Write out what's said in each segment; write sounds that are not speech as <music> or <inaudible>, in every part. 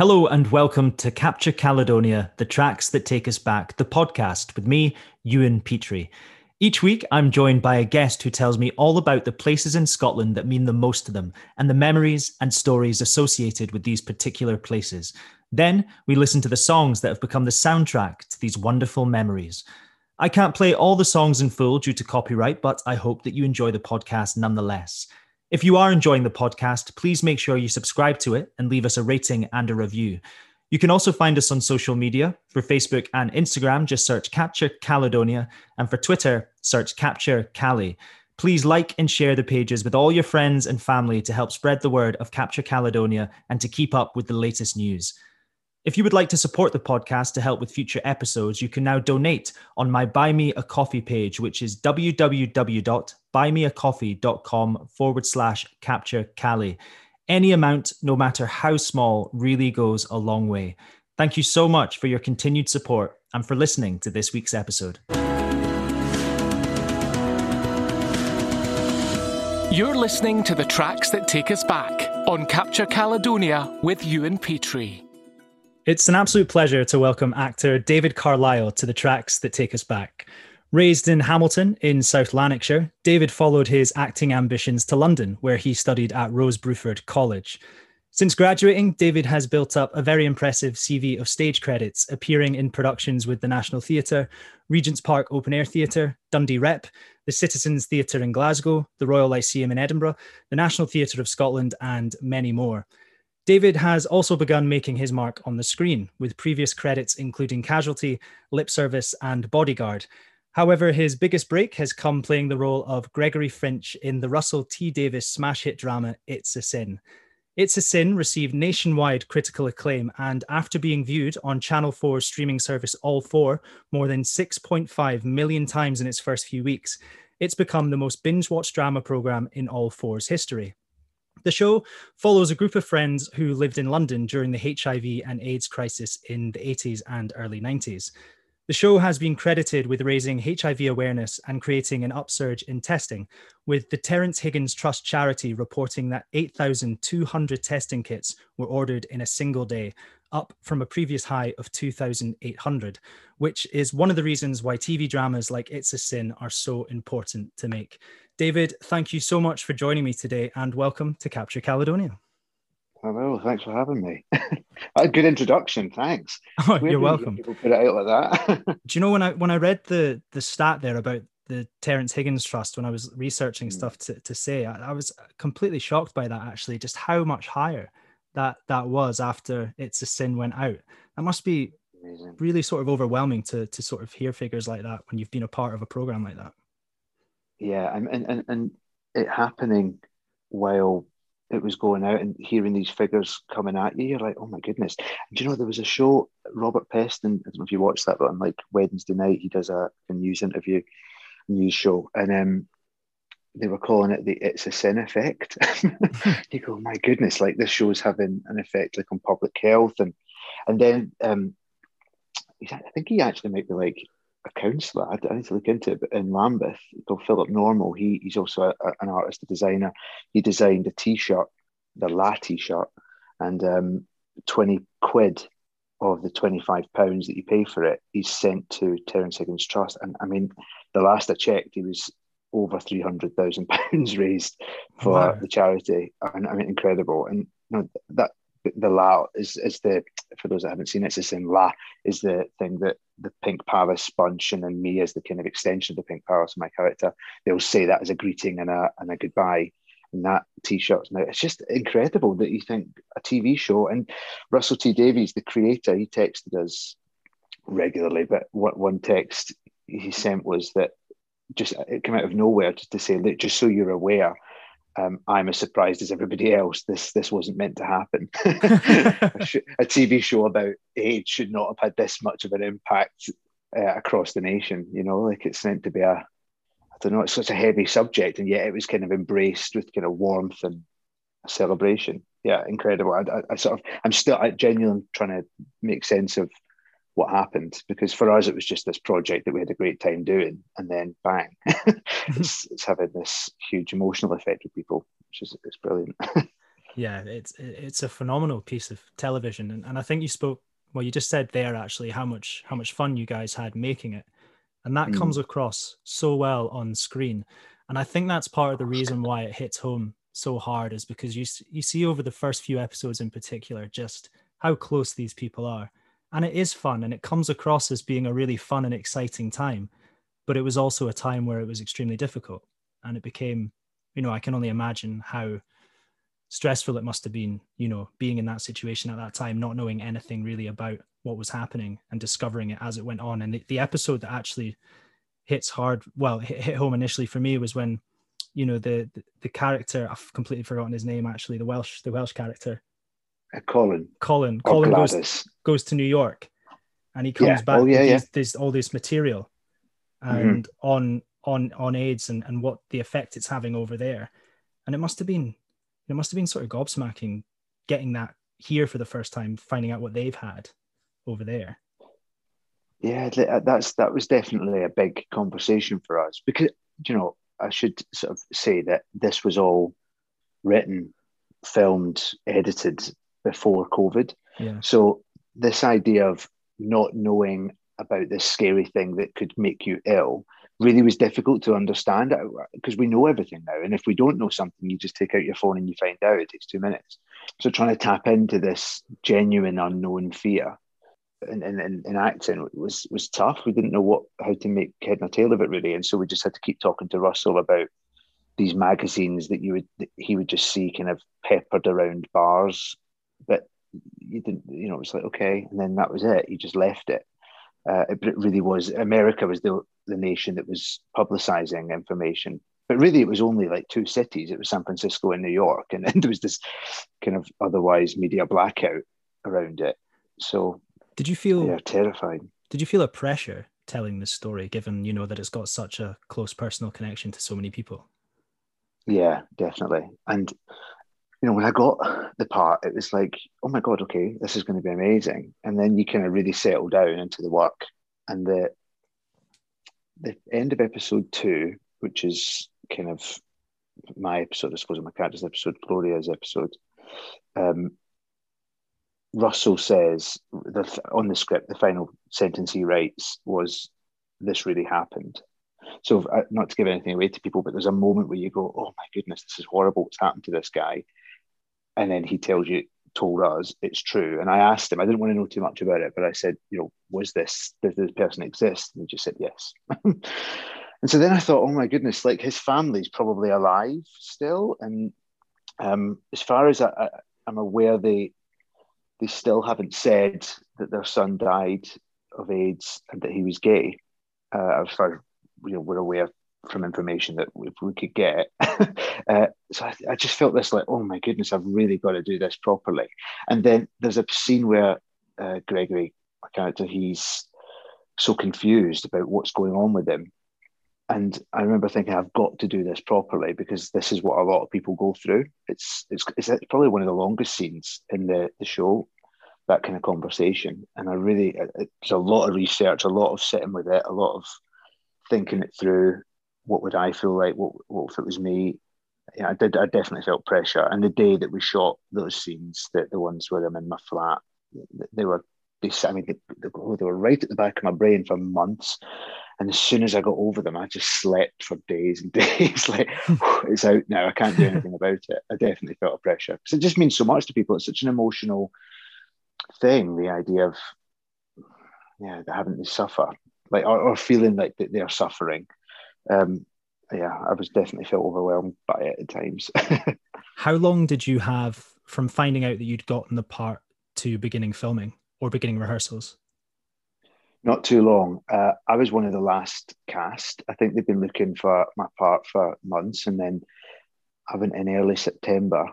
Hello and welcome to Capture Caledonia, the tracks that take us back, the podcast with me, Ewan Petrie. Each week, I'm joined by a guest who tells me all about the places in Scotland that mean the most to them and the memories and stories associated with these particular places. Then we listen to the songs that have become the soundtrack to these wonderful memories. I can't play all the songs in full due to copyright, but I hope that you enjoy the podcast nonetheless. If you are enjoying the podcast, please make sure you subscribe to it and leave us a rating and a review. You can also find us on social media. For Facebook and Instagram, just search Capture Caledonia, and for Twitter, search Capture Cali. Please like and share the pages with all your friends and family to help spread the word of Capture Caledonia and to keep up with the latest news. If you would like to support the podcast to help with future episodes, you can now donate on my Buy Me a Coffee page, which is www.buymeacoffee.com forward slash capture Cali. Any amount, no matter how small, really goes a long way. Thank you so much for your continued support and for listening to this week's episode. You're listening to the tracks that take us back on Capture Caledonia with Ewan Petrie. It's an absolute pleasure to welcome actor David Carlyle to the tracks that take us back. Raised in Hamilton in South Lanarkshire, David followed his acting ambitions to London, where he studied at Rose Bruford College. Since graduating, David has built up a very impressive CV of stage credits, appearing in productions with the National Theatre, Regent's Park Open Air Theatre, Dundee Rep, the Citizens Theatre in Glasgow, the Royal Lyceum in Edinburgh, the National Theatre of Scotland, and many more. David has also begun making his mark on the screen, with previous credits including Casualty, Lip Service, and Bodyguard. However, his biggest break has come playing the role of Gregory Finch in the Russell T Davies smash hit drama It's a Sin. It's a Sin received nationwide critical acclaim, and after being viewed on Channel 4's streaming service All 4 more than 6.5 million times in its first few weeks, it's become the most binge watched drama program in All 4's history. The show follows a group of friends who lived in London during the HIV and AIDS crisis in the 80s and early 90s. The show has been credited with raising HIV awareness and creating an upsurge in testing, with the Terence Higgins Trust charity reporting that 8,200 testing kits were ordered in a single day, up from a previous high of 2,800, which is one of the reasons why TV dramas like It's a Sin are so important to make. David, thank you so much for joining me today and welcome to Capture Caledonia. Hello, thanks for having me. <laughs> a good introduction, thanks. <laughs> Oh, you're welcome. People put it out like that. <laughs> Do you know when I when I read the the stat there about the Terence Higgins Trust when I was researching mm. stuff to, to say, I, I, was completely shocked by that actually, just how much higher that that was after It's a Sin went out. That must be Amazing. really sort of overwhelming to to sort of hear figures like that when you've been a part of a program like that yeah, and and and it happening while it was going out and hearing these figures coming at you, you're like, oh my goodness. And do you know there was a show, Robert Peston, I don't know if you watched that, but on like Wednesday night, he does a, a news interview, news show, and um, they were calling it the "It's a Sin" effect. <laughs> you go, my goodness, like this show's having an effect like on public health, and and then um, I think he actually might be like a counsellor. I, I, need to look into it. But in Lambeth, called Philip Normal, he, he's also a, a, an artist, a designer. He designed a T-shirt, the La T-shirt, and um, twenty quid of the twenty five pounds that you pay for it is sent to Terence Higgins Trust. And I mean, the last I checked, he was over three hundred thousand <laughs> pounds raised for wow. the charity. And I mean, incredible. And you know, that the La is is the for those that haven't seen it, it's the same La is the thing that the Pink Palace sponge and then me as the kind of extension of the Pink Palace, my character. They'll say that as a greeting and a and a goodbye. And that t-shirt now it's just incredible that you think a TV show and Russell T Davies, the creator, he texted us regularly, but what one text he sent was that just it came out of nowhere just to say that just so you're aware um, I'm as surprised as everybody else. This this wasn't meant to happen. <laughs> a, TV show about AIDS should not have had this much of an impact uh, across the nation. You know, like it's meant to be a I don't know. It's such a heavy subject, and yet it was kind of embraced with kind of warmth and celebration. Yeah, incredible. I, I, I sort of I'm still I genuinely trying to make sense of what happened because for us it was just this project that we had a great time doing and then bang <laughs> it's, <laughs> it's having this huge emotional effect with people which is it's brilliant <laughs> Yeah, it's it's a phenomenal piece of television, and, and I think you spoke well. You just said there actually how much how much fun you guys had making it, and that mm. comes across so well on screen. And I think that's part of the reason why it hits home so hard is because you you see over the first few episodes in particular just how close these people are, and it is fun, and it comes across as being a really fun and exciting time, but it was also a time where it was extremely difficult, and it became, you know, I can only imagine how stressful it must have been, you know, being in that situation at that time, not knowing anything really about what was happening and discovering it as it went on. And the, the episode that actually hits hard, well, hit, hit, home initially for me was when, you know, the, the, the character I've completely forgotten his name actually, the Welsh the Welsh character, uh, Colin. Colin. Colin goes goes to New York, and he comes yeah. back oh, yeah, with yeah. These, all this material, mm-hmm. and mm-hmm. on on on AIDS and and what the effect it's having over there, and it must have been it must have been sort of gobsmacking getting that here for the first time, finding out what they've had over there. Yeah, uh, that's that was definitely a big conversation for us because you know I should sort of say that this was all written, filmed, edited before COVID. Yeah. So this idea of not knowing about this scary thing that could make you ill really was difficult to understand uh, because we know everything now. And if we don't know something, you just take out your phone and you find out. It takes two minutes. So trying to tap into this genuine unknown fear in, in, in acting was was tough. We didn't know what how to make head and tail of it really, and so we just had to keep talking to Russell about these magazines that you would that he would just see kind of peppered around bars, but you didn't. You know, it was like okay, and then that was it. You just left it. Uh, it, it really was America was the the nation that was publicizing information. But really, it was only like two cities. It was San Francisco and New York, and <laughs> then there was this kind of otherwise media blackout around it. So, did you feel yeah terrified? Did you feel a pressure telling this story, given you know that it's got such a close personal connection to so many people? Yeah, definitely. And you know, when I got the part, it was like, oh my god, okay, this is going to be amazing. And then you kind of really settle down into the work, and the the end of episode two, which is kind of my episode, I suppose, my character's episode, Gloria's episode. Um, Russell says the, on the script, the final sentence he writes was, "This really happened." So, uh, not to give anything away to people, but there's a moment where you go, "Oh my goodness, this is horrible! What's happened to this guy?" And then he tells you, told us it's true. And I asked him, I didn't want to know too much about it, but I said, you know, was this, does this person exist? And he just said yes. <laughs> and so then I thought, oh my goodness, like his family's probably alive still. And um, as far as I, am aware, they they still haven't said that their son died of AIDS and that he was gay. Uh, as far as you know, we're aware from information that we, we could get. <laughs> uh, so I, I, just felt this like, oh my goodness, I've really got to do this properly. And then there's a scene where uh, Gregory, my character, he's so confused about what's going on with him. And I remember thinking, I've got to do this properly because this is what a lot of people go through. It's it's, it's probably one of the longest scenes in the, the show, that kind of conversation. And I really, it's a lot of research, a lot of sitting with it, a lot of thinking it through what would I feel like? What, what if it was me? Yeah, I did. I definitely felt pressure. And the day that we shot those scenes, that the ones where I'm in my flat, they were. They, I mean, they, they, oh, they were right at the back of my brain for months. And as soon as I got over them, I just slept for days and <laughs> days. like it's out now. I can't do anything about it. I definitely felt a pressure because it just means so much to people. It's such an emotional thing. The idea of yeah, having to suffer, like or, or feeling like that they're suffering um, yeah, I was definitely felt overwhelmed by it at times. <laughs> How long did you have from finding out that you'd gotten the part to beginning filming or beginning rehearsals? Not too long. Uh, I was one of the last cast. I think they've been looking for my part for months, and then I went in early September.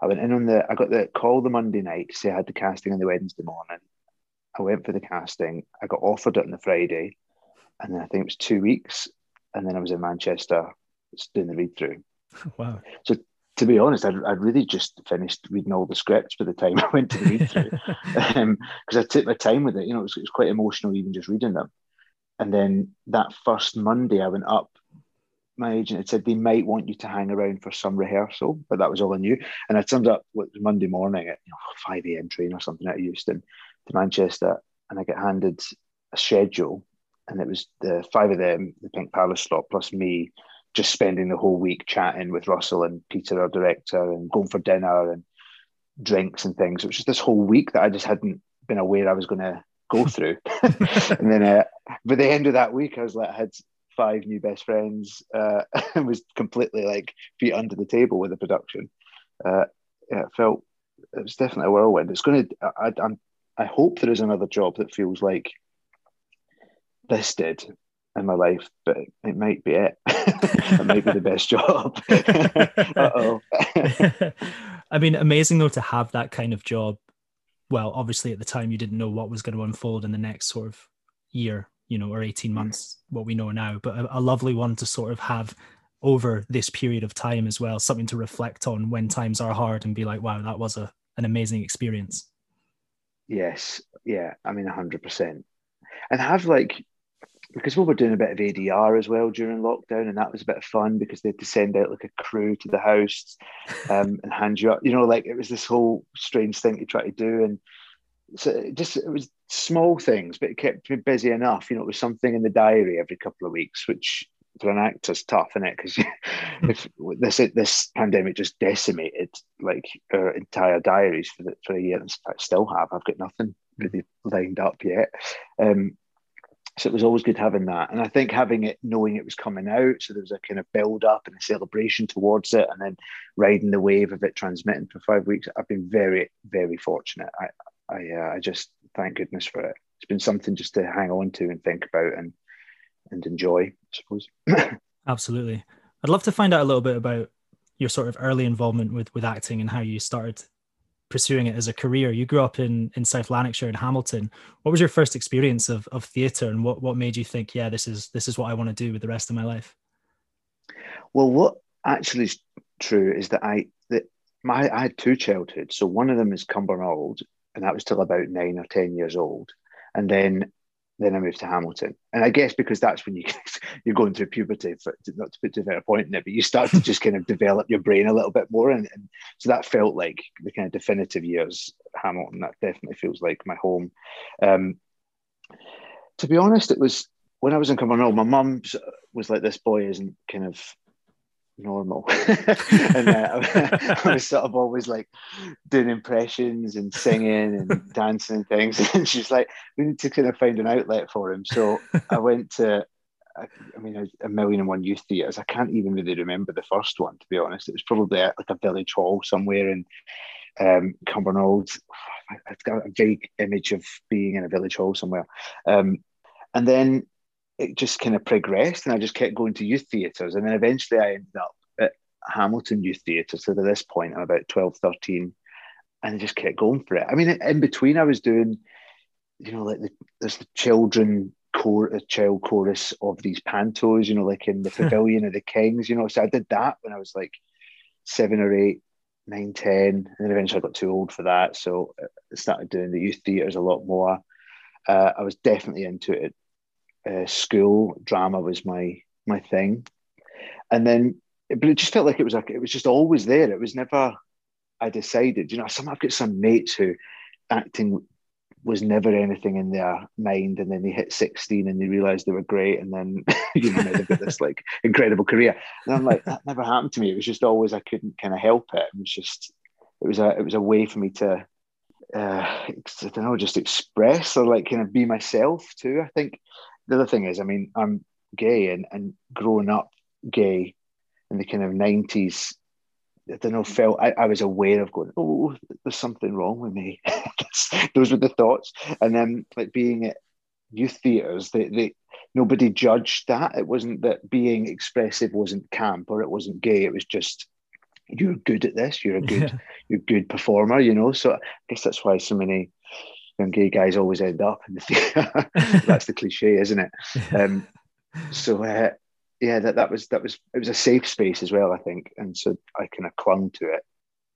I went in on the. I got the call the Monday night to say I had the casting on the Wednesday morning. I went for the casting. I got offered it on the Friday and then I think it was two weeks, and then I was in Manchester doing the read through. <laughs> Wow! So to be honest, I'd, I'd really just finished reading all the scripts by the time <laughs> I went to the read through, because <laughs> um, I took my time with it. You know, it was, it was quite emotional even just reading them. And then that first Monday, I went up my agent had said they might want you to hang around for some rehearsal, but that was all I knew. And I turned up was Monday morning at you know, 5 a.m. train or something out of Euston to Manchester, and I get handed a schedule, and it was the five of them, the Pink Palace slot, plus me, just spending the whole week chatting with Russell and Peter, our director, and going for dinner and drinks and things. It was just this whole week that I just hadn't been aware I was going to go <laughs> through. and then uh, by the end of that week, I was like, I had five new best friends uh, <laughs> and was completely like feet under the table with the production. Uh, yeah, it felt it was definitely a whirlwind. It's going to. I, I'm. I hope there is another job that feels like this did in my life, but it might be it. <laughs> it might be the <laughs> best job. <laughs> oh. I mean, amazing though to have that kind of job. Well, obviously at the time you didn't know what was going to unfold in the next sort of year you know, or 18 mm. months, what we know now, but a, a lovely one to sort of have over this period of time as well, something to reflect on when times are hard and be like, wow, that was a, an amazing experience. Yes. Yeah. I mean, 100%. And have like, because we were doing a bit of ADR as well during lockdown, and that was a bit of fun because they had to send out like a crew to the house <laughs> um, and hand you up. You know, like it was this whole strange thing to try to do. And so it just it was small things, but it kept me busy enough. You know, it was something in the diary every couple of weeks, which for an actor's tough, isn't it? Because <laughs> if this this pandemic just decimated like our entire diaries for the, for a year, and I still have. I've got nothing really lined up yet. Um, so it was always good having that, and I think having it, knowing it was coming out, so there was a kind of build up and a celebration towards it, and then riding the wave of it transmitting for five weeks. I've been very, very fortunate. I, I uh, I just thank goodness for it. It's been something just to hang on to and think about and and enjoy, I suppose. <laughs> Absolutely. I'd love to find out a little bit about your sort of early involvement with with acting and how you started pursuing it as a career. You grew up in in South Lanarkshire in Hamilton. What was your first experience of of theatre and what what made you think, yeah, this is this is what I want to do with the rest of my life? Well, what actually is true is that I that my I had two childhoods. So one of them is Cumbernauld, and that was till about nine or ten years old, and then then I moved to Hamilton, and I guess because that's when you you're going through puberty, not to put too fair a point in it, but you start to just kind of develop your brain a little bit more, and, and, so that felt like the kind of definitive years. Hamilton, that definitely feels like my home. Um, to be honest, it was when I was in Cumbernauld. My mum was like, "This boy isn't kind of normal. <laughs> and uh, <laughs> I was sort of always like doing impressions and singing and <laughs> dancing and things. And she's like, we need to kind of find an outlet for him. So I went to, I, I mean, a, million and one youth theatres. I can't even really remember the first one, to be honest. It was probably like a village hall somewhere in um, Cumbernauld. I've got a vague image of being in a village hall somewhere. Um, and then it just kind of progressed and I just kept going to youth theatres. And then eventually I ended up at Hamilton Youth Theatre. So at this point, I'm about 12, 13, and I just kept going for it. I mean, in between, I was doing, you know, like the, there's the children core, a child chorus of these pantos, you know, like in the Pavilion of the Kings, you know. So I did that when I was like seven or eight, nine, ten, and then eventually I got too old for that. So I started doing the youth theatres a lot more. Uh, I was definitely into it uh, school drama was my my thing, and then but it just felt like it was like it was just always there. It was never I decided. You know, some I've got some mates who acting was never anything in their mind, and then they hit sixteen and they realised they were great, and then <laughs> you know they've got this like incredible career. And I'm like, that never happened to me. It was just always I couldn't kind of help it. It was just it was a it was a way for me to uh, I don't know, just express or like kind of be myself too. I think the other thing is, I mean, I'm gay and, and growing up gay in the kind of 90s, I don't know, felt I, I was aware of going, oh, there's something wrong with me. <laughs> Those were the thoughts. And then, like being at youth theatres, they, they nobody judged that. It wasn't that being expressive wasn't camp or it wasn't gay. It was just you're good at this. You're a good, <laughs> yeah. you're a good performer. You know. So I guess that's why so many young gay guys always end up in the theatre. <laughs> That's the cliche, isn't it? Um, so uh, yeah, that that was that was it was a safe space as well, I think, and so I kind of clung to it.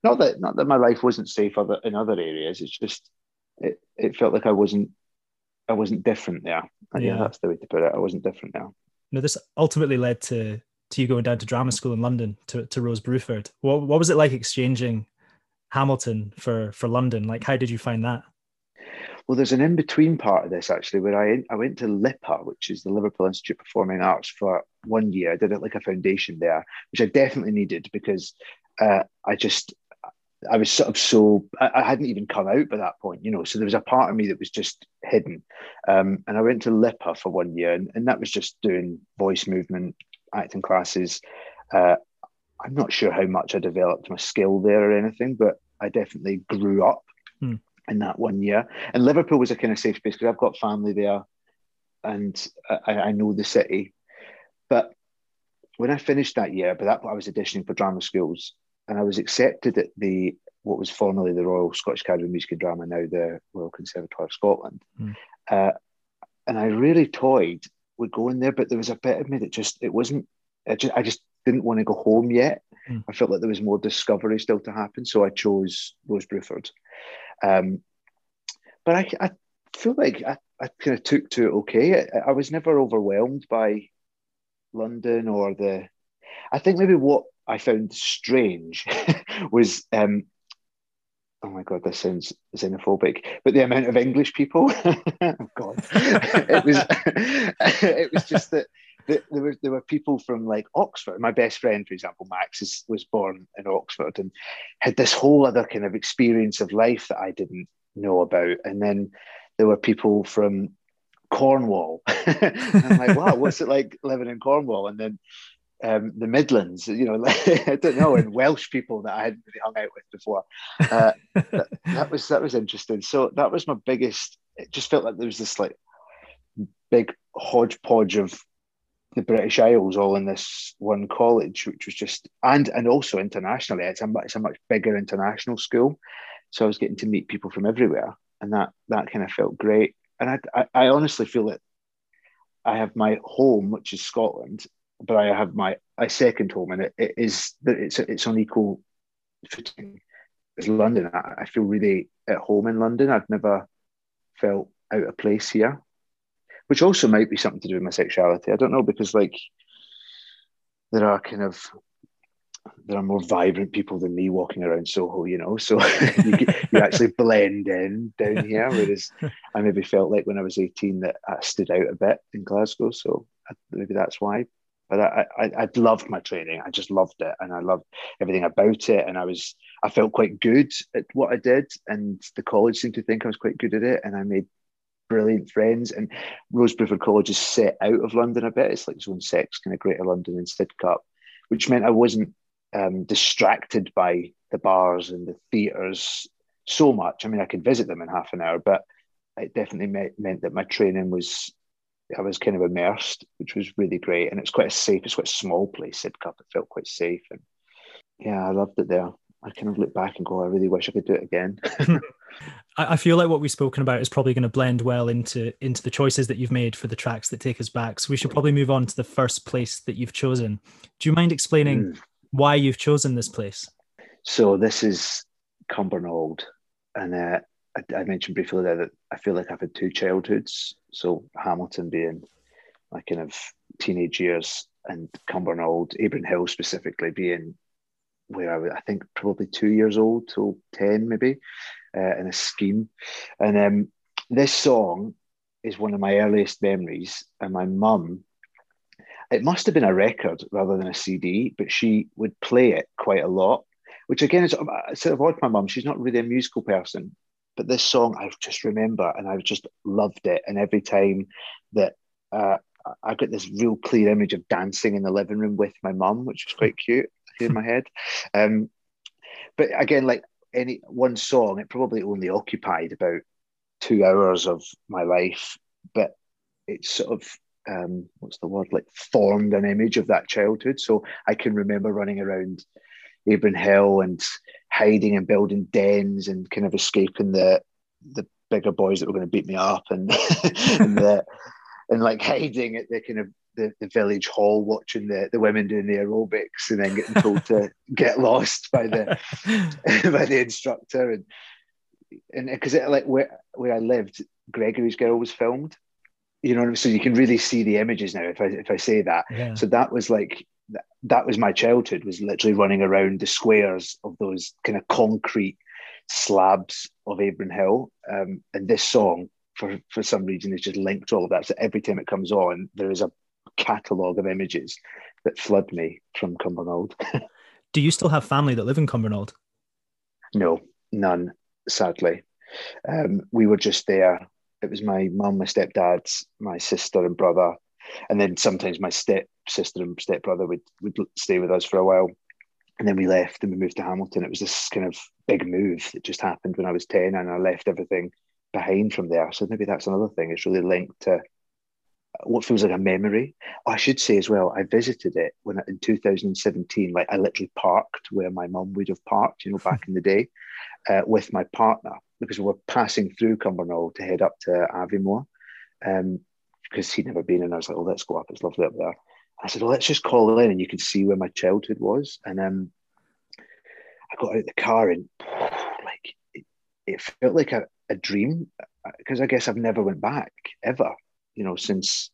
Not that not that my life wasn't safe other in other areas. It's just it, it felt like I wasn't I wasn't different there. And yeah. yeah, that's the way to put it. I wasn't different there. No, this ultimately led to to you going down to drama school in London to, to Rose Bruford. What what was it like exchanging Hamilton for for London? Like, how did you find that? Well, there's an in between part of this actually, where I I went to LIPA, which is the Liverpool Institute of Performing Arts, for one year. I did it like a foundation there, which I definitely needed because uh, I just I was sort of so I, I, hadn't even come out by that point, you know. So there was a part of me that was just hidden, um, and I went to LIPA for one year, and, and that was just doing voice movement, acting classes. Uh, I'm not sure how much I developed my skill there or anything, but I definitely grew up hmm. In that one year. And Liverpool was a kind of safe space because I've got family there, and I, I know the city. But when I finished that year, but that I was auditioning for drama schools, and I was accepted at the what was formerly the Royal Scottish Academy of Music and Drama, now the Royal Conservatoire of Scotland. Hmm. Uh, and I really toyed with going there, but there was a bit of me that just it wasn't. I just, I just didn't want to go home yet. Mm. I felt like there was more discovery still to happen, so I chose Rose Bruford. Um, but I, I feel like I, I kind of took to it okay. I, I was never overwhelmed by London or the. I think maybe what I found strange <laughs> was um, oh my god, this sounds xenophobic, but the amount of English people, <laughs> oh god, <laughs> it was it was just that, that, there were there were people from like Oxford. My best friend, for example, Max, is, was born in Oxford and had this whole other kind of experience of life that I didn't know about, and then there were people from Cornwall. <laughs> I'm like, wow, what's it like living in Cornwall? And then um, the Midlands, you know, <laughs> I don't know, and Welsh people that I hadn't really hung out with before. Uh, that, that, was that was interesting. So that was my biggest. It just felt like there was this like big hodgepodge of the British Isles all in this one college, which was just and and also internationally, it's a it's a much bigger international school. So I was getting to meet people from everywhere, and that that kind of felt great. And I I, I honestly feel that I have my home, which is Scotland, but I have my a second home, and it, it is it's it's on equal footing as London. I, I feel really at home in London. I've never felt out of place here, which also might be something to do with my sexuality. I don't know because like there are kind of there are more vibrant people than me walking around Soho, you know. So <laughs> you, you actually blend in down here, whereas <laughs> I maybe felt like when I was eighteen that I stood out a bit in Glasgow. So maybe that's why. But I, I, I loved my training. I just loved it, and I loved everything about it. And I was, I felt quite good at what I did, and the college seemed to think I was quite good at it. And I made brilliant friends. And Rose Bruford College is set out of London a bit. It's like Zone Six, kind of Greater London and Sidcup, which meant I wasn't um, distracted by the bars and the theatres so much. I mean, I could visit them in half an hour, but it definitely meant, meant that my training was I was kind of immersed, which was really great. And it's quite a safe, it's quite a small place, Sidcup. It felt quite safe. And yeah, I loved it there. I kind of look back and go, I really wish I could do it again. <laughs> I feel like what we've spoken about is probably going to blend well into into the choices that you've made for the tracks that take us back. So we should probably move on to the first place that you've chosen. Do you mind explaining mm. why you've chosen this place? So this is Cumbernauld, and uh, I, I, mentioned briefly there that I feel like I've had two childhoods. So Hamilton being my kind of teenage years, and Cumbernauld, Abronhill specifically being where I I think probably two years old till ten maybe, uh, in a scheme. And um, this song is one of my earliest memories, and my mum. It must have been a record rather than a CD, but she would play it quite a lot which again is sort of odd. My mum, she's not really a musical person, but this song, I just remember and I just loved it. And every time that uh, I got this real clear image of dancing in the living room with my mum, which was quite cute in my head. Um, but again, like any one song, it probably only occupied about two hours of my life, but it's sort of um, what's the word like formed an image of that childhood. So I can remember running around Abronhill and hiding and building dens and kind of escaping the the bigger boys that were going to beat me up and <laughs> and, the, and like hiding at the kind of the, the village hall watching the, the women doing the aerobics and then getting told to <laughs> get lost by the <laughs> by the instructor and and because like where where I lived Gregory's Girl was filmed you know so you can really see the images now if I if I say that yeah. so that was like that, that was my childhood was literally running around the squares of those kind of concrete slabs of Abronhill. Um, and this song, for, for some reason, is just linked to all of that. So every time it comes on, there is a catalogue of images that flood me from Cumbernauld. <laughs> Do you still have family that live in Cumbernauld? No, none, sadly. Um, we were just there. It was my mum, my stepdad, my sister and brother, and then sometimes my step sister and step brother would would stay with us for a while, and then we left and we moved to Hamilton. It was this kind of big move that just happened when I was ten, and I left everything behind from there. So maybe that's another thing. It's really linked to what feels like a memory. I should say as well, I visited it when in 2017. Like I literally parked where my mum would have parked, you know, back in the day, <laughs> uh, with my partner because we were passing through Cumbernauld to head up to Aviemore, um, because he'd never been, and I was like, "Oh, let's go up. It's lovely up there." I said, "Well, let's just call in, and you can see where my childhood was." And um, I got out the car, and <sighs> like it, it felt like a, a dream because I guess I've never went back ever you know, since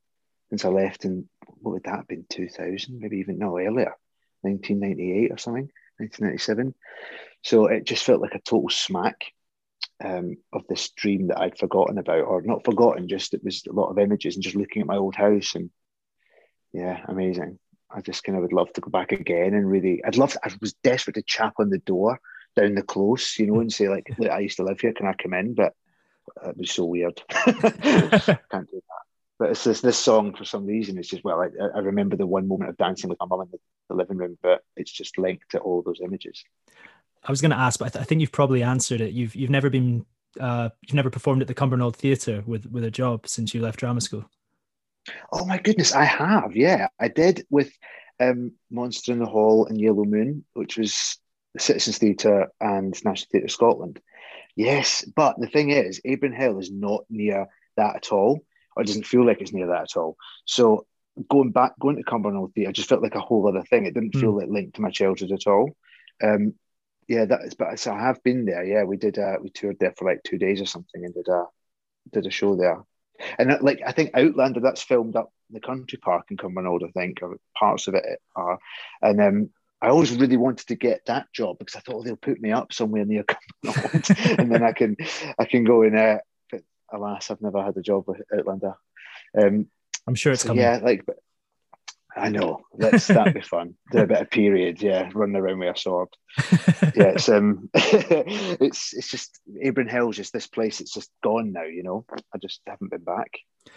since I left in what would that have been, 2000, maybe even no earlier, 1998 or something, 1997. So it just felt like a total smack um, of this dream that I'd forgotten about, or not forgotten, just it was a lot of images and just looking at my old house and yeah, amazing. I just kind of would love to go back again and really, I'd love, to, I was desperate to chap on the door down the close, you know, and say like, I used to live here, can I come in? But it was so weird. <laughs> Can't do that but it's this this song for some reason. It's just well, I, I remember the one moment of dancing with my mum in the, the, living room, but it's just linked to all those images. I was going to ask, but I, th- I, think you've probably answered it. You've you've never been uh, you've never performed at the Cumbernauld Theatre with with a job since you left drama school. Oh my goodness, I have. Yeah, I did with um, Monster in the Hall and Yellow Moon, which was the Citizens Theatre and National Theatre Scotland. Yes, but the thing is, Abronhill is not near that at all or it doesn't feel like it's near that at all. So going back, going to Cumbernauld Theatre, I just felt like a whole other thing. It didn't mm. feel like linked to my childhood at all. Um, yeah, that is. But so I have been there. Yeah, we did. Uh, we toured there for like two days or something, and did a did a show there. And that, like I think Outlander, that's filmed up in the country park in Cumbernauld, I think, or parts of it are. And um, I always really wanted to get that job because I thought oh, they'll put me up somewhere near <laughs> Cumbernauld, and then I can I can go in uh, alas, I've never had a job with Outlander. Um, I'm sure it's so coming. Yeah, like I know. Let's that be fun. <laughs> Do a bit of period, yeah, running around with a sword. <laughs> yeah, it's um, <laughs> it's it's just Abronhill's just this place. It's just gone now. You know, I just haven't been back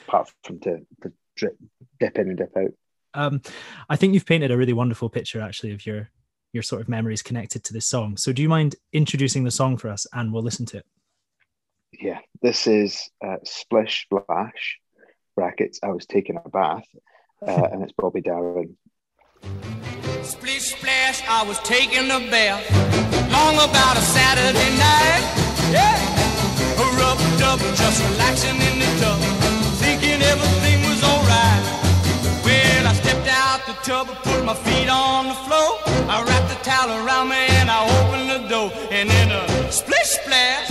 apart from to, to drip, dip in and dip out. Um, I think you've painted a really wonderful picture actually of your your sort of memories connected to this song. So, do you mind introducing the song for us, and we'll listen to it? yeah, this is uh, Splish Splash, brackets, I was taking a bath, uh, <laughs> and it's Bobby Darin. Splish Splash, I was taking a bath, long about a Saturday night. Yeah, rubbed up, just relaxing in the tub, thinking everything was alright. Well, I stepped out the tub, put my feet on the floor, I wrapped the towel around me, and I opened the door, and in a splish splash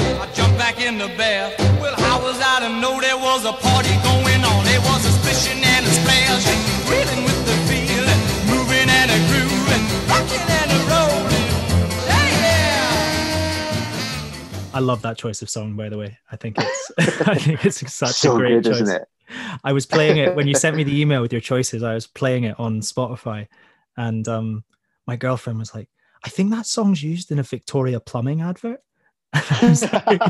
back in the bath. Well, how was I to know there was a party going on? There was a splishing and a splash, reeling with the feeling, moving and a grooving, rocking and a rolling. Yeah, I love that choice of song, by the way. I think it's <laughs> I think it's such so a great good, choice. Isn't it? I was playing it when you sent me the email with your choices. I was playing it on Spotify, and um, my girlfriend was like, "I think that song's used in a Victorian Plumbing advert." <laughs> I was like, <laughs>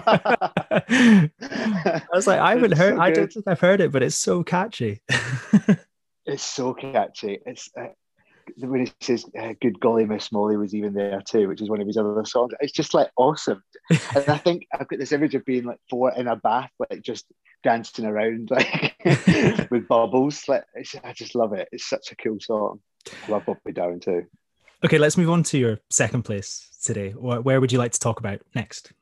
I, was like, I haven't heard. So I don't think I've heard it, but it's so catchy. <laughs> it's so catchy. It's uh, when he says uh, "Good golly, Miss Molly" was even there too, which is one of his other songs. It's just like awesome. and I think I've got this image of being like four in a bath, like just dancing around, like with bubbles. Like I just love it. It's such a cool song. I love Bobby Darin too. Okay, let's move on to your second place today. Where would you like to talk about next?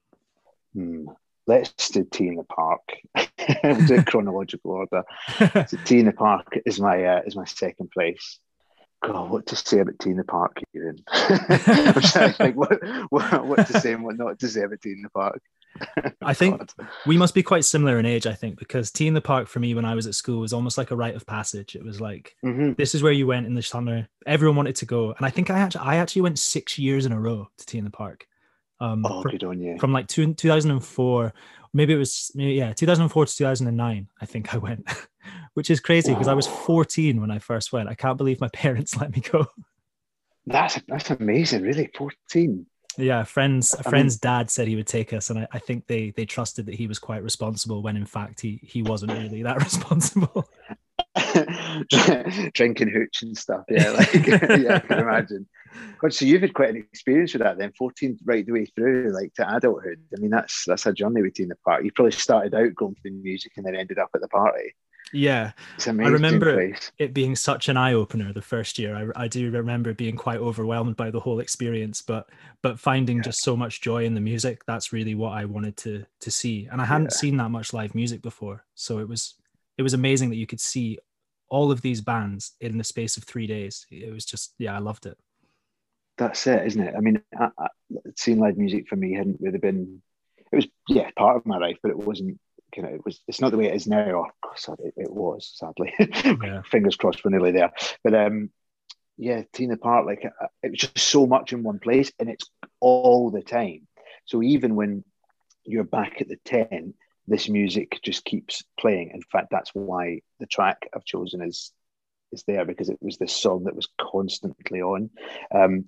Hmm. Let's do T in the Park. <laughs> do chronological order. <laughs> so T in the Park is my uh, is my second place. God, what to say about T in the Park, Kieran? <laughs> I'm trying to think <laughs> what, what, what to say and what not to say about T in the Park. I think <laughs> we must be quite similar in age, I think, because T in the Park for me when I was at school was almost like a rite of passage. It was like hmm this is where you went in the summer. Everyone wanted to go. And I think I actually I actually went six years in a row to T in the Park. Um Oh, fr- good on you. from like two, 2004 maybe it was maybe, yeah 2004 to 2009 i think i went <laughs> which is crazy because i was 14 when i first went i can't believe my <laughs> parents let me go That's that's amazing. Really, fourteen. yeah a friend's a mean- friend's dad said he would take us and I, I think they they trusted that he was quite responsible when in fact he he wasn't really that <laughs> responsible <laughs> Drinking hooch and stuff. Yeah, like <laughs> yeah, I can imagine. God, so you've had quite an experience with that then, 14 right the way through, like to adulthood. I mean, that's that's a journey between the party. You probably started out going for the music and then ended up at the party. yeah It's amazing. I remember it- place. it being such an eye-opener the first year I, I do remember being quite overwhelmed by the whole experience but but finding just so much joy in the music that's really what i wanted to to see and i hadn't Yeah. seen that much live music before so it was it was amazing that you could see all of these bands in the space of three days it was just yeah i loved it That's it, isn't it? I mean, I, I, seeing live music for me hadn't really been. It was yeah part of my life, but it wasn't. You know, it was. It's not the way it is now. Or oh, sorry, it, it was sadly. <laughs> Yeah. Fingers crossed, we're nearly there. But um, yeah, T in the Park, like uh, it was just so much in one place, and it's all the time. So even when you're back at the tent, this music just keeps playing. In fact, that's why the track I've chosen is is there because it was this song that was constantly on. Um,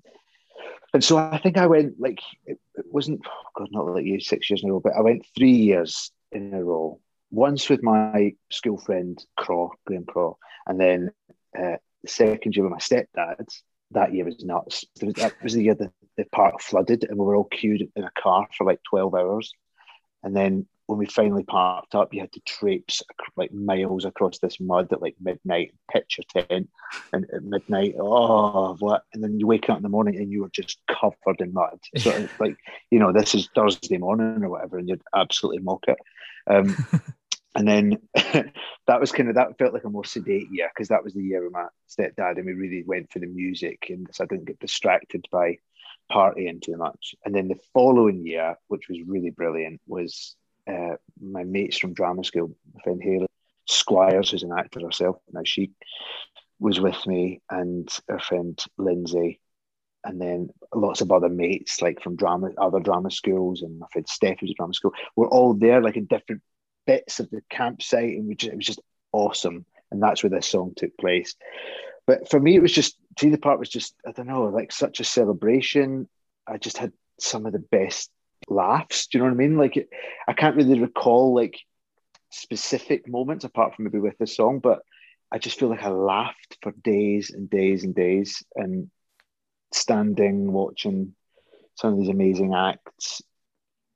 and so I think I went like it, it wasn't oh God, not like you six years in a row, but I went three years in a row. Once with my school friend Craw, Graham Craw, and then uh, the second year with my stepdad. That year was nuts. That was the year the, the park flooded, and we were all queued in a car for like twelve hours. And then when we finally parked up, you had to traipse like miles across this mud at like midnight, pitch your tent, and at midnight, oh, what? And then you wake up in the morning and you were just covered in mud. <laughs> So it's like, you know, this is Thursday morning or whatever, and you'd absolutely mock it. Um, <laughs> and then <laughs> that was kind of that felt like a more sedate year because that was the year with my stepdad, and we really went for the music, and so I didn't get distracted by partying too much. And then the following year, which was really brilliant, was uh, my mates from drama school, my friend Hayley Squires, who's an actor herself now, she was with me, and her friend Lindsay, and then lots of other mates, like from drama, other drama schools, and my friend Steph, who's a drama school, we're all there, like in different bits of the campsite, and we just, it was just awesome. And that's where this song took place. But for me, it was just T the Park was just I don't know, like such a celebration. I just had some of the best laughs. Do you know what I mean? Like I can't really recall like specific moments apart from maybe with the song, but I just feel like I laughed for days and days and days, and standing watching some of these amazing acts,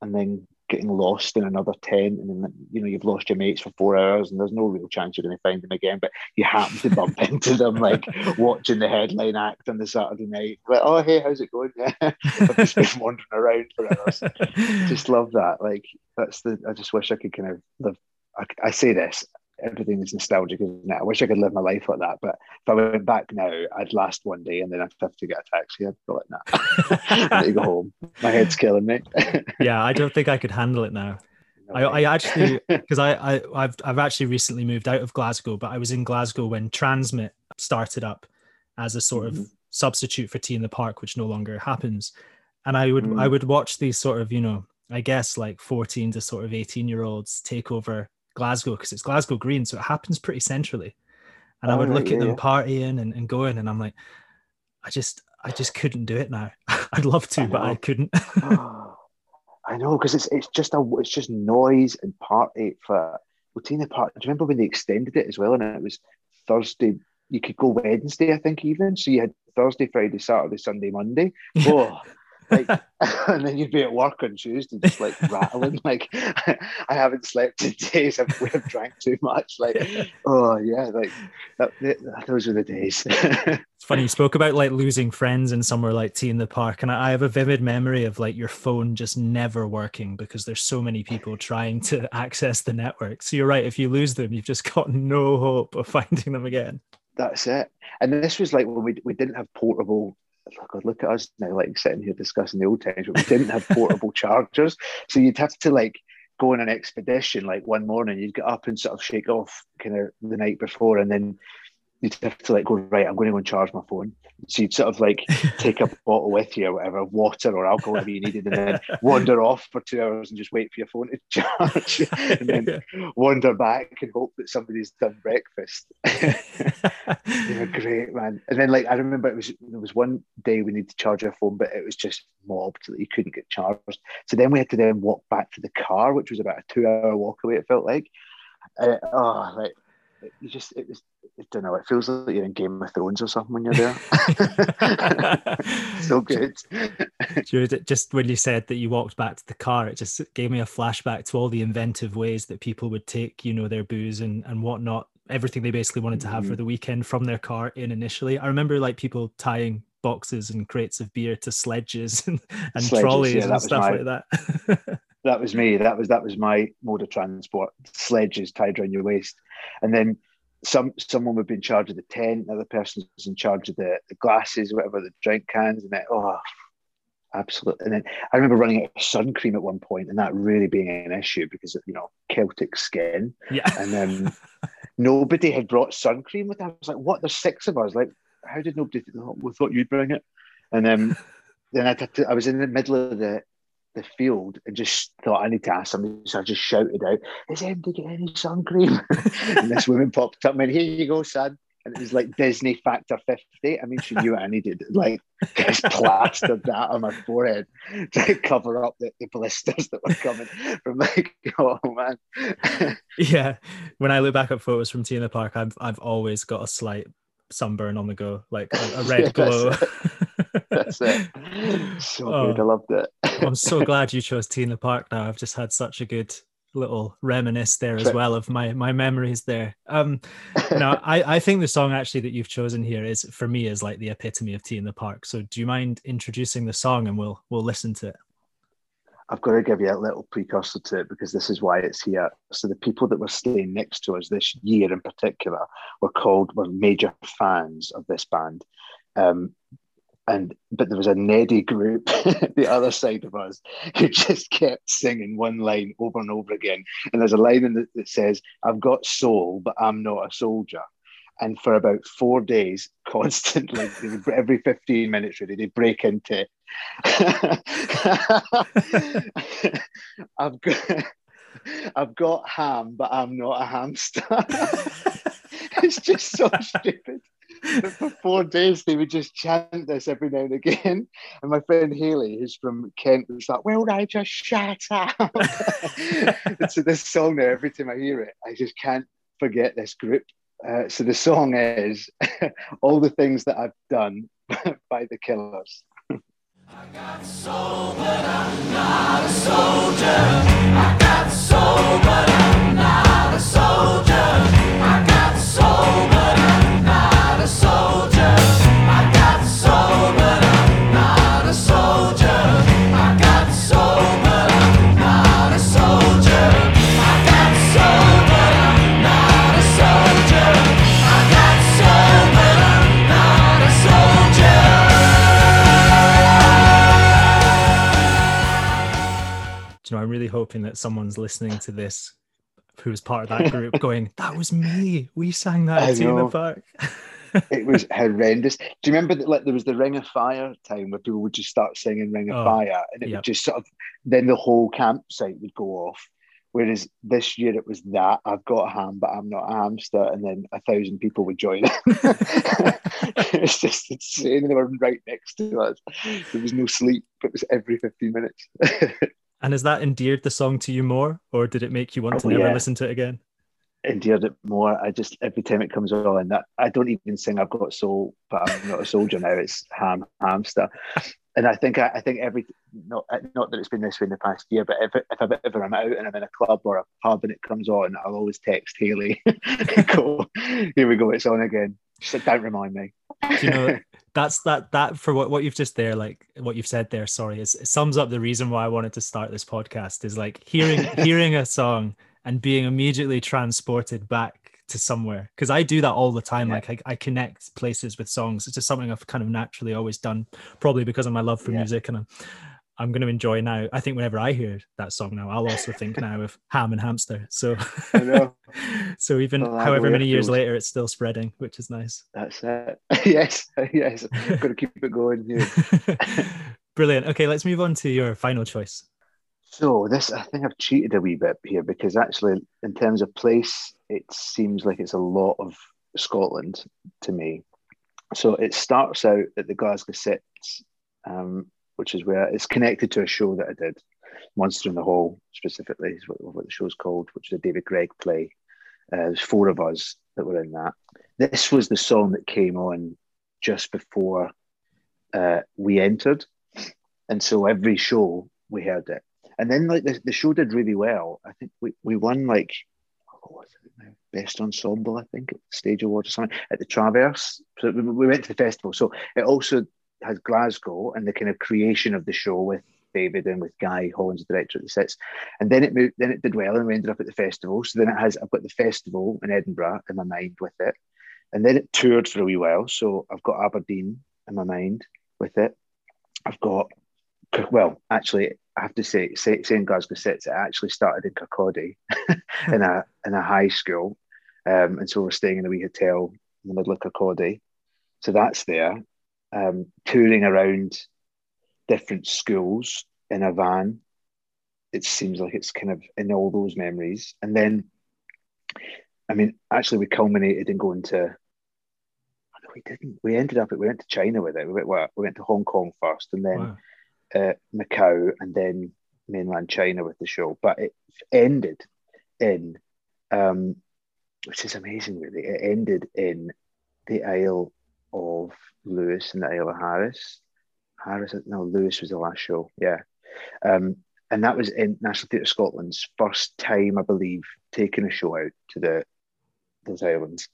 and then getting lost in another tent, and then you know you've lost your mates for four hours, and there's no real chance you're going to find them again, but you happen to bump <laughs> into them like watching the headline act on the Saturday night. Like, oh hey, how's it going? Yeah, <laughs> I've just been <laughs> wandering around for hours. Just love that. Like that's the. I just wish I could kind of live. I, I say this. Everything is nostalgic, isn't it? I wish I could live my life like that. But if I went back now, I'd last one day and then I'd have to get a taxi. I'd be like, nah, I need to go home. <laughs> My head's killing me. <laughs> yeah i don't think i could handle it now I, I actually <laughs> because I, I I've I've actually recently moved out of Glasgow, but I was in Glasgow when TRNSMT started up as a sort of Mhm. substitute for T in the Park, which no longer happens. And I would Mm. I would watch these sort of you know I guess like fourteen to sort of eighteen year olds take over Glasgow because it's Glasgow Green, so it happens pretty centrally. And I Oh, would right, look yeah, at them yeah. partying and, and going, and I'm like, I just I just couldn't do it now. <laughs> I'd love to, I but I couldn't. <laughs> Ah, I know because it's it's just a it's just noise and party for T in the Park. Do you remember when they extended it as well? And it was Thursday. You could go Wednesday, I think, even. So you had Thursday, Friday, Saturday, Sunday, Monday. Oh, like, <laughs> <laughs> and then you'd be at work on Tuesday, just like rattling. <laughs> Like, I haven't slept in days. I've, I've drank too much. Like, oh yeah, like that, that- those were the days. It's funny you spoke about like losing friends in somewhere like T in the Park, and I I have a vivid memory of like your phone just never working because there's so many people trying to access the network. So you're right, if you lose them, you've just got no hope of finding them again. That's it. And this was like when we, we didn't have portable Look at us now, like sitting here discussing the old times, but we didn't have portable chargers. So you'd have to like go on an expedition like one morning, you'd get up and sort of shake off kind of the night before, and then you'd have to like go right. I'm going to go and charge my phone. So you'd sort of like <laughs> take a bottle with you or whatever, water or alcohol, whatever you needed, and then wander off for two hours and just wait for your phone to <laughs> charge, and then <laughs> wander back and hope that somebody's done breakfast. they were great, man. And then like I remember it was there was one day we needed to charge our phone, but it was just mobbed that you couldn't get charged. So then we had to then walk back to the car, which was about a two-hour walk away. It felt like. Uh, oh, like you just it was I don't know. It feels like you're in Game of Thrones or something when you're there. <laughs> so good. just when you said that you walked back to the car, it just gave me a flashback to all the inventive ways that people would take, you know, their booze and and whatnot, everything they basically wanted to have mm-hmm. for the weekend from their car in initially. I remember like people tying boxes and crates of beer to sledges <laughs> and, and sledges, trolleys yeah, and stuff my, like that. <laughs> that was me. That was that was my mode of transport. Sledges tied around your waist, and then some someone would be in charge of the tent, another person was in charge of the, the glasses, whatever, the drink cans, and then oh, absolutely. And then I remember running out of sun cream at one point, and that really being an issue because of you know Celtic skin. Yeah. And then <laughs> nobody had brought sun cream with them. I was like, what? There's six of us. Like, how did nobody? Oh, we thought you'd bring it. And then <laughs> then I, to, I was in the middle of the the field and just thought I need to ask somebody. So I just shouted out, "Is anybody get any sun cream?" <laughs> and this woman popped up and "Here you go, son." And it was like Disney Factor 50. I mean, she knew what I needed. <laughs> Like, just plastered that on my forehead <laughs> to cover up the, the blisters that were coming from like, oh man. yeah. When I look back at photos from T in the Park, I've, I've always got a slight sunburn on the go, like a, a <laughs> red yeah, glow. That's it. <laughs> So oh, good. I loved it. I'm so <laughs> glad you chose T in the Park now. I've just had such a good little reminisce there as well of my my memories there. Um now I, I think the song actually that you've chosen here is for me is like the epitome of T in the Park. So do you mind introducing the song and we'll we'll listen to it? I've got to give you a little precursor to it because this is why it's here. So the people that were staying next to us this year in particular were called were major fans of this band. Um, and but there was a Neddy group <laughs> the other side of us who just kept singing one line over and over again. And there's a line in the, that says, "I've got soul, but I'm not a soldier." And for about four days, <laughs> constantly, every 15 minutes, really, they break into. <laughs> I've got, I've got ham, but I'm not a hamster. <laughs> it's just so stupid for four days they would just chant this every now and again. And my friend Hayley, who's from Kent, was like, Well, I just shut up? so this song now, every time I hear it, I just can't forget this group. Uh, so the song is <laughs> All the Things That I've Done <laughs> by the Killers. I got soul, but I'm not a soldier. I got soul, but I'm hoping that someone's listening to this who was part of that group going, That was me. We sang that at the Park. <laughs> it was horrendous. Do you remember that like there was the Ring of Fire time where people would just start singing Ring of oh, Fire and it yep. would just sort of then the whole campsite would go off. Whereas this year it was that I've got a ham, but I'm not a hamster, and then a thousand people would join <laughs> it. it's just insane. They were right next to us. There was no sleep. It was every 15 minutes. <laughs> And has that endeared the song to you more, or did it make you want oh, to never yeah. listen to it again? Endeared it more. I just every time it comes on, that I don't even sing "I've Got Soul," but I'm not a soldier now. It's ham hamster, and I think I, I, think every not not that it's been this way in the past year, but if, if I've ever I'm out and I'm in a club or a pub and it comes on, I'll always text Hayley, <laughs> "Go, here we go, it's on again." She's like, "Don't remind me." Do you know, <laughs> that's that that for what, what you've just there like what you've said there sorry is it sums up the reason why i wanted to start this podcast is like hearing <laughs> hearing a song and being immediately transported back to somewhere because I do that all the time. Yeah. Like I, I connect places with songs. It's just something I've kind of naturally always done, probably because of my love for Yeah. music and I'm, I'm going to enjoy now. I think whenever I hear that song now, I'll also think now of <laughs> Ham and Hamster. So, <laughs> so even Well, however many years later, it's still spreading, which is nice. That's it. <laughs> yes, yes. Got to keep it going here. Brilliant. Okay, let's move on to your final choice. So this, I think I've cheated a wee bit here because actually, in terms of place, it seems like it's a lot of Scotland to me. So it starts out at the Glasgow Citz, um, which is where it's connected to a show that I did, Monster in the Hall specifically is what, what the show's called, which is a David Greig play. Uh, there's four of us that were in that. This was the song that came on just before uh, we entered, and so every show we heard it and then like the, the show did really well. I think we, we won like it best ensemble, I think, at the Stage Awards or something at the Traverse. So we, we went to the festival. So it also has Glasgow and the kind of creation of the show with David and with Guy Hollands, the director of the Citz. And then it moved, then it did well and we ended up at the festival. So then it has I've got the festival in Edinburgh in my mind with it. And then it toured for a wee while. So I've got Aberdeen in my mind with it. I've got well, actually, I have to say, say saying Glasgow Citz, it actually started in Kirkcaldy <laughs> in a in a high school, um, and so we're staying in a wee hotel in the middle of Kirkcaldy, so that's there. Um, touring around different schools in a van, it seems like it's kind of in all those memories, and then, I mean, actually, we culminated in going to. oh, no, We didn't. We ended up. We went to China with it. We went. We went to Hong Kong first, and then Wow. uh, Macau and then mainland China with the show. But it ended in, um, which is amazing, really. It ended in the Isle of Lewis and the Isle Harris. Harris, no, Lewis was the last show. Yeah. Um, and that was in National Theatre Scotland's first time, I believe, taking a show out to the those islands.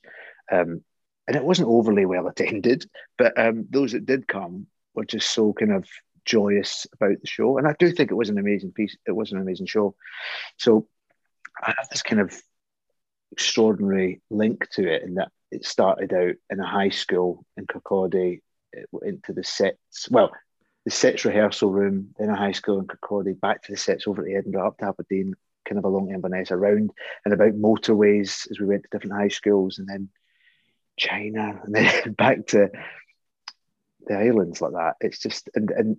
Um, and it wasn't overly well attended, but um, those that did come were just so kind of joyous about the show. And I do think it was an amazing piece. It was an amazing show. So I have this kind of extraordinary link to it in that it started out in a high school in Kirkcaldy, into the Citz. Well, the Citz rehearsal room in a high school in Kirkcaldy, back to the Citz over to Edinburgh, up to Aberdeen, kind of along Inverness, around and about motorways as we went to different high schools, and then China, <laughs> and then back to the islands like that. It's just and and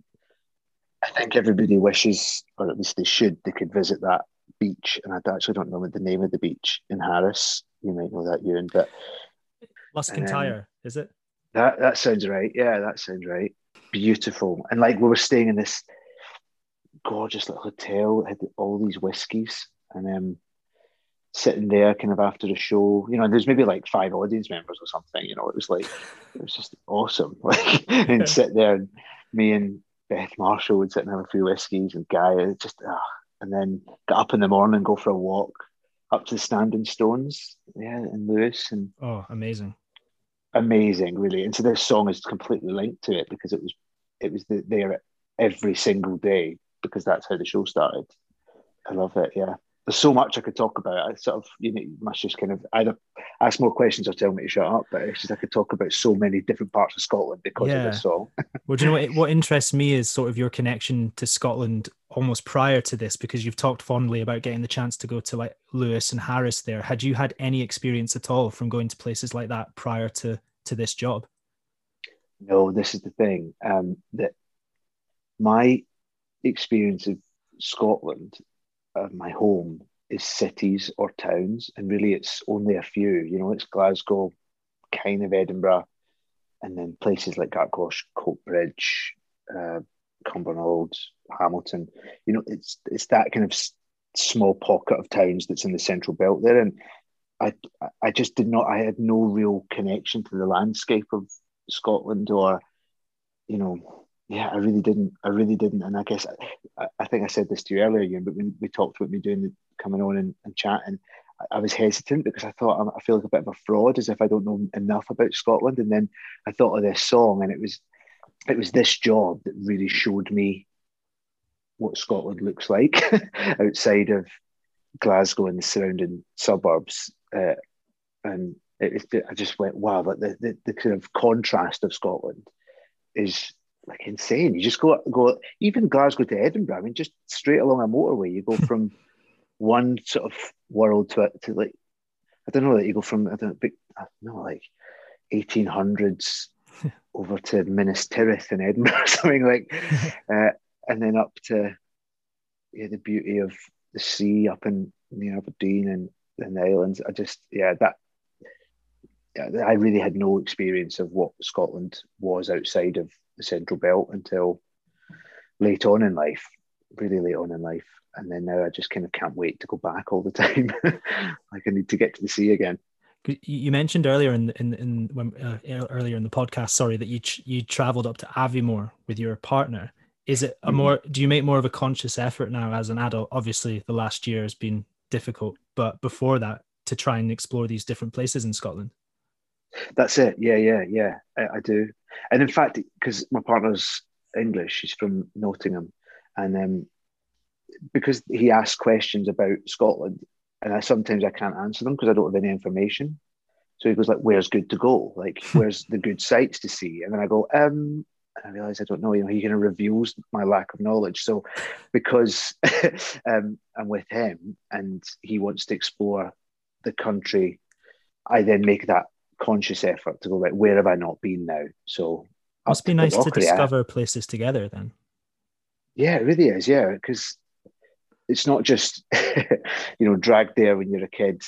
I think everybody wishes, or at least they should, they could visit that beach. And I actually don't know the name of the beach in Harris. You might know that, Ewan, but Luskentyre, is it? that that sounds right. Yeah, that sounds right. Beautiful. And like we were staying in this gorgeous little hotel, it had all these whiskies, and um sitting there kind of after the show, you know, there's maybe like five audience members or something, you know, it was like it was just awesome. <laughs> Like and sit there and me and Beth Marshall would sit and have a few whiskies and Guy it just ah, and then get up in the morning, and go for a walk up to the standing stones, yeah, in Lewis and Oh, amazing. amazing, really. And so this song is completely linked to it because it was it was the, there every single day because that's how the show started. I love it. Yeah, there's so much I could talk about. I sort of you know you must just kind of either ask more questions or tell me to shut up. But it's just I could talk about so many different parts of Scotland because Yeah. of this song. <laughs> Well, do you know what, what interests me is sort of your connection to Scotland almost prior to this, because you've talked fondly about getting the chance to go to like Lewis and Harris there. Had you had any experience at all from going to places like that prior to to this job? No, this is the thing. Um, that my experience of Scotland, of my home, is cities or towns, and really it's only a few. You know, it's Glasgow, kind of Edinburgh, and then places like Gartcosh, Coatbridge, uh, Cumbernauld, Hamilton. You know, it's it's that kind of s- small pocket of towns that's in the central belt there, and I I just did not. I had no real connection to the landscape of Scotland or, you know, yeah, I really didn't. I really didn't. And I guess I, I think I said this to you earlier, Ewan, but when we talked about me doing the coming on and, and chatting, I, I was hesitant because I thought I'm, I feel like a bit of a fraud as if I don't know enough about Scotland. And then I thought of this song, and it was it was this job that really showed me what Scotland looks like <laughs> outside of Glasgow and the surrounding suburbs. Uh, and it, it, I just went wow, but the, the the kind of contrast of Scotland is like insane. You just go go even Glasgow to Edinburgh. I mean, just straight along a motorway, you go <laughs> from one sort of world to to like I don't know that you go from I don't know, like eighteen hundreds <laughs> over to Minas Tirith in Edinburgh <laughs> or something like, uh, and then up to yeah the beauty of the sea up in near Aberdeen and, and the islands. I just yeah that I really had no experience of what Scotland was outside of the Central Belt until late on in life, really late on in life. And then now I just kind of can't wait to go back all the <laughs> time. like I need to get to the sea again. You mentioned earlier in in, in when uh, earlier in the podcast, sorry, that you you traveled up to Aviemore with your partner. Is it a mm-hmm. more? Do you make more of a conscious effort now as an adult? Obviously, the last year has been difficult, but before that, to try and explore these different places in Scotland. That's it. Yeah, yeah, yeah. I, I do. And in fact, because my partner's English, she's from Nottingham, and um, because he asks questions about Scotland, and I sometimes I can't answer them because I don't have any information. So he goes like, "Where's good to go? Like, where's the good sites to see?" And then I go, "Um." And I realize I don't know. You know, he kind of reveals my lack of knowledge. So, because <laughs> um, I'm with him and he wants to explore the country, I then make that conscious effort to go like, where have I not been now? So must be nice to discover places together then. Yeah, it really is. Yeah, because it's not just <laughs> you know dragged there when you're a kid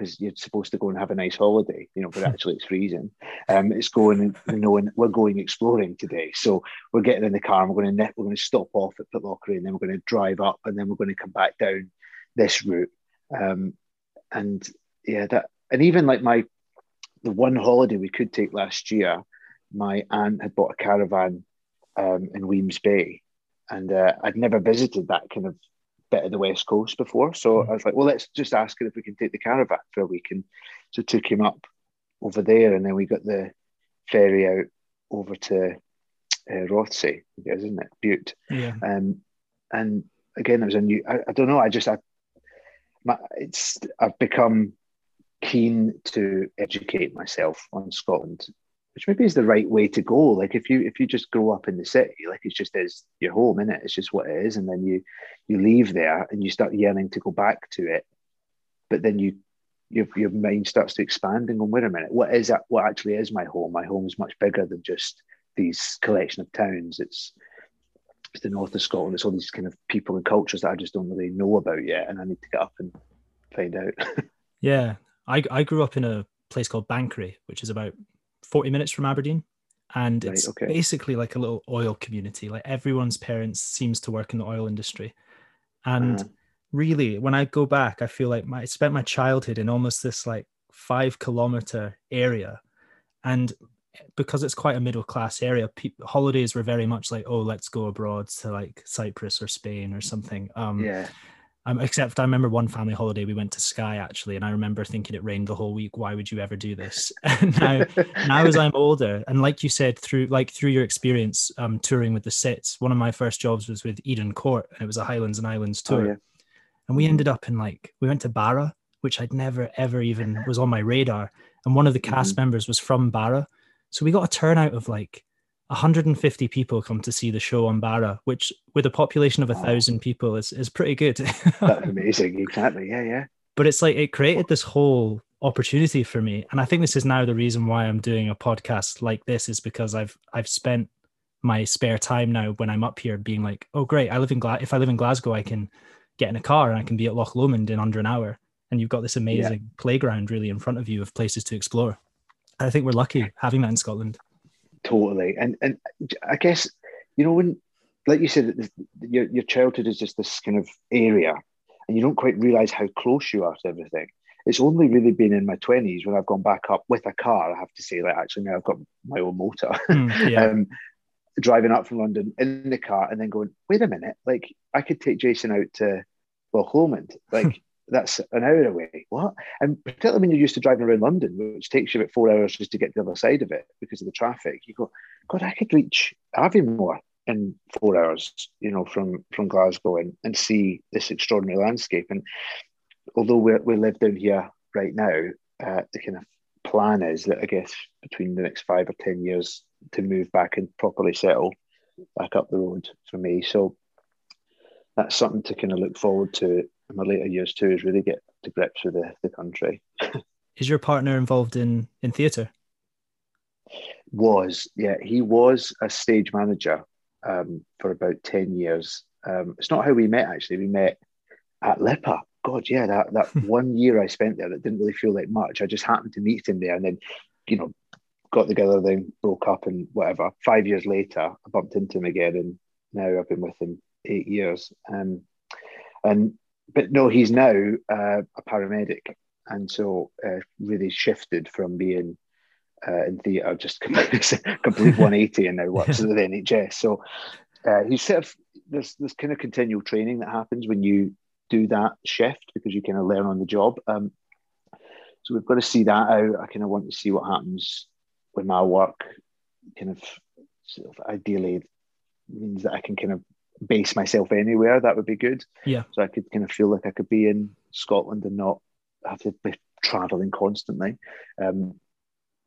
because you're supposed to go and have a nice holiday, you know, but <laughs> actually it's freezing. Um, it's going, you know, and we're going exploring today. So we're getting in the car and we're going to net we're going to stop off at Pitlochry and then we're going to drive up and then we're going to come back down this route. Um, and yeah, that and even like my the one holiday we could take last year, my aunt had bought a caravan um, in Wemyss Bay, and uh, I'd never visited that kind of bit of the west coast before. So mm. I was like, well, let's just ask her if we can take the caravan for a week, and so took him up over there, and then we got the ferry out over to uh, Rothesay, guess, isn't it? Bute. Yeah. Um, and again, it was a new. I, I don't know. I just I, my, it's I've become keen to educate myself on Scotland, which maybe is the right way to go. Like if you if you just grow up in the city, like it's just is your home, in it. It's just what it is, and then you you leave there and you start yearning to go back to it, but then you your your mind starts to expand and go, wait a minute, what is that? What actually is my home? My home is much bigger than just these collection of towns. It's it's the north of Scotland. It's all these kind of people and cultures that I just don't really know about yet, and I need to get up and find out. <laughs> yeah, I, I grew up in a place called Banchory, which is about 40 minutes from Aberdeen. And it's right, okay. basically like a little oil community. Like everyone's parents seems to work in the oil industry. And uh-huh. really, when I go back, I feel like my, I spent my childhood in almost this like five kilometer area. And because it's quite a middle class area, pe- holidays were very much like, oh, let's go abroad to like Cyprus or Spain or something. Um, yeah. Um, except I remember one family holiday we went to Skye actually, and I remember thinking it rained the whole week. Why would you ever do this? <laughs> Now, <laughs> now as I'm older, and like you said, through like through your experience um, touring with the Citz, one of my first jobs was with Eden Court, and it was a Highlands and Islands oh, tour. Oh, yeah. And we ended up in like we went to Barra, which I'd never ever even <laughs> was on my radar. And one of the cast mm-hmm. members was from Barra, so we got a turnout of like 150 people come to see the show on Barra, which with a population of a thousand people is, is pretty good. <laughs> That's amazing. Exactly. Yeah, yeah. But it's like it created this whole opportunity for me. And I think this is now the reason why I'm doing a podcast like this is because I've I've spent my spare time now when I'm up here being like, oh great, I live in Gla- if I live in Glasgow, I can get in a car and I can be at Loch Lomond in under an hour. And you've got this amazing yeah. playground really in front of you of places to explore. I think we're lucky having that in Scotland totally. And and I guess you know when, like you said, your your childhood is just this kind of area, and you don't quite realize how close you are to everything. It's only really been in my twenties when I've gone back up with a car. I have to say, like actually now I've got my own motor. Mm, yeah. <laughs> um, driving up from London in the car and then going, wait a minute, like I could take Jason out to Loch Lomond. Like that's an hour away. What? And particularly when you're used to driving around London, which takes you about four hours just to get to the other side of it because of the traffic, you go, God, I could reach Aviemore in four hours, you know, from from Glasgow and, and see this extraordinary landscape. And although we we live down here right now, uh, the kind of plan is that I guess between the next five or ten years to move back and properly settle back up the road for me. So that's something to kind of look forward to my later years too. Is really get to grips with the, the country. is your partner involved in in theatre? Was yeah, he was a stage manager um, for about ten years. Um, it's not how we met actually. We met at LIPA. God, yeah, that that <laughs> one year I spent there that didn't really feel like much. I just happened to meet him there, and then you know got together, then broke up, and whatever. Five years later, I bumped into him again, and now I've been with him eight years. Um, and but no, he's now uh, a paramedic, and so uh, really shifted from being uh, in theatre, just <laughs> complete, <laughs> complete 180, and now works at the NHS. So uh, he's sort of there's this kind of continual training that happens when you do that shift because you kind of learn on the job. Um, so we've got to see that out. I kind of want to see what happens with my work. Kind of, sort of ideally means that I can kind of base myself anywhere. That would be good. Yeah. So I could kind of feel like I could be in Scotland and not have to be traveling constantly. Um,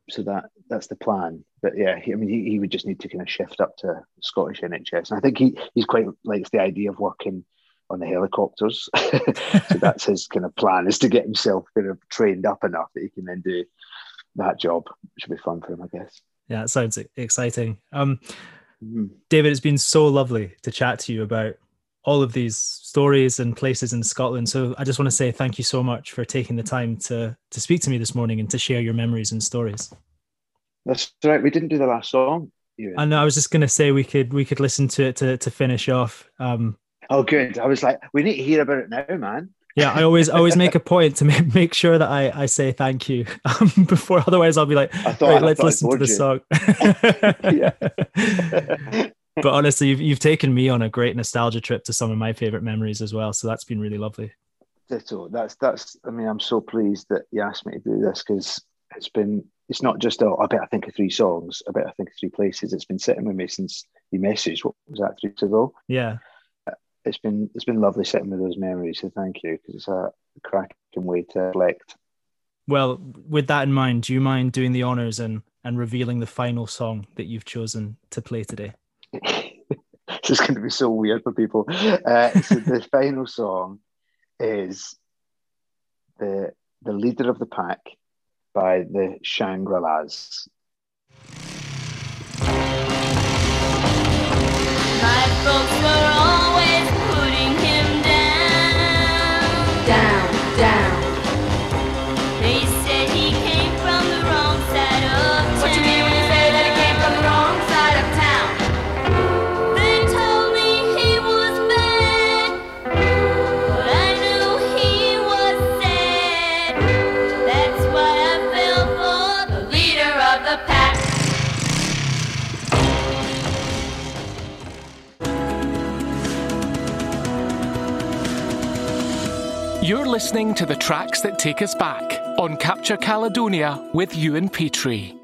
so that that's the plan. But yeah, he, I mean, he, he would just need to kind of shift up to Scottish NHS, and I think he he's quite likes the idea of working on the helicopters. <laughs> so that's his kind of plan is to get himself kind of trained up enough that he can then do that job. Should be fun for him, I guess. Yeah, it sounds exciting. Um, mm-hmm. David, it's been so lovely to chat to you about all of these stories and places in Scotland. So I just want to say thank you so much for taking the time to to speak to me this morning and to share your memories and stories. That's right. We didn't do the last song. Ewan. I know. I was just going to say we could we could listen to it to to finish off. Um, oh, good. I was like, we need to hear about it now, man. Yeah, I always always make a point to <laughs> make, make sure that I, I say thank you um, <laughs> before. Otherwise, I'll be like, I thought, right, let's listen to the song. <laughs> but honestly, you've you've taken me on a great nostalgia trip to some of my favorite memories as well. So that's been really lovely. Ditto. That's that's. I mean, I'm so pleased that you asked me to do this because it's been. It's not just a, I bet I think of three songs. I bet I think of three places. It's been sitting with me since you messaged. What was that three weeks ago? Yeah it's been it's been lovely sitting with those memories. So thank you because it's a cracking way to reflect. Well, with that in mind, do you mind doing the honors and and revealing the final song that you've chosen to play today? <laughs> this is going to be so weird for people. Uh, so the <laughs> final song is the the leader of the pack by the Shangri Las. Listening to the tracks that take us back on Capture Caledonia with Ewan Petrie.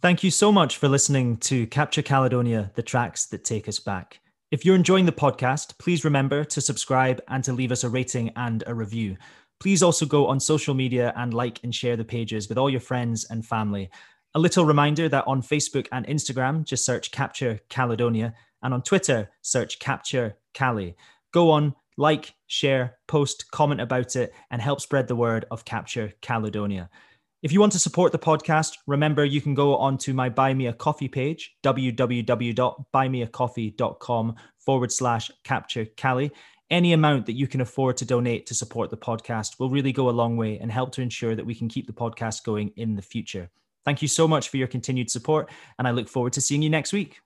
Thank you so much for listening to Capture Caledonia, the tracks that take us back. If you're enjoying the podcast, please remember to subscribe and to leave us a rating and a review. Please also go on social media and like and share the pages with all your friends and family. A little reminder that on Facebook and Instagram, just search Capture Caledonia, and on Twitter, search Capture Cali. Go on, like, share, post, comment about it, and help spread the word of Capture Caledonia. If you want to support the podcast, remember you can go onto my Buy Me a Coffee page, www.buymeacoffee.com forward slash capture Cali. Any amount that you can afford to donate to support the podcast will really go a long way and help to ensure that we can keep the podcast going in the future. Thank you so much for your continued support, and I look forward to seeing you next week.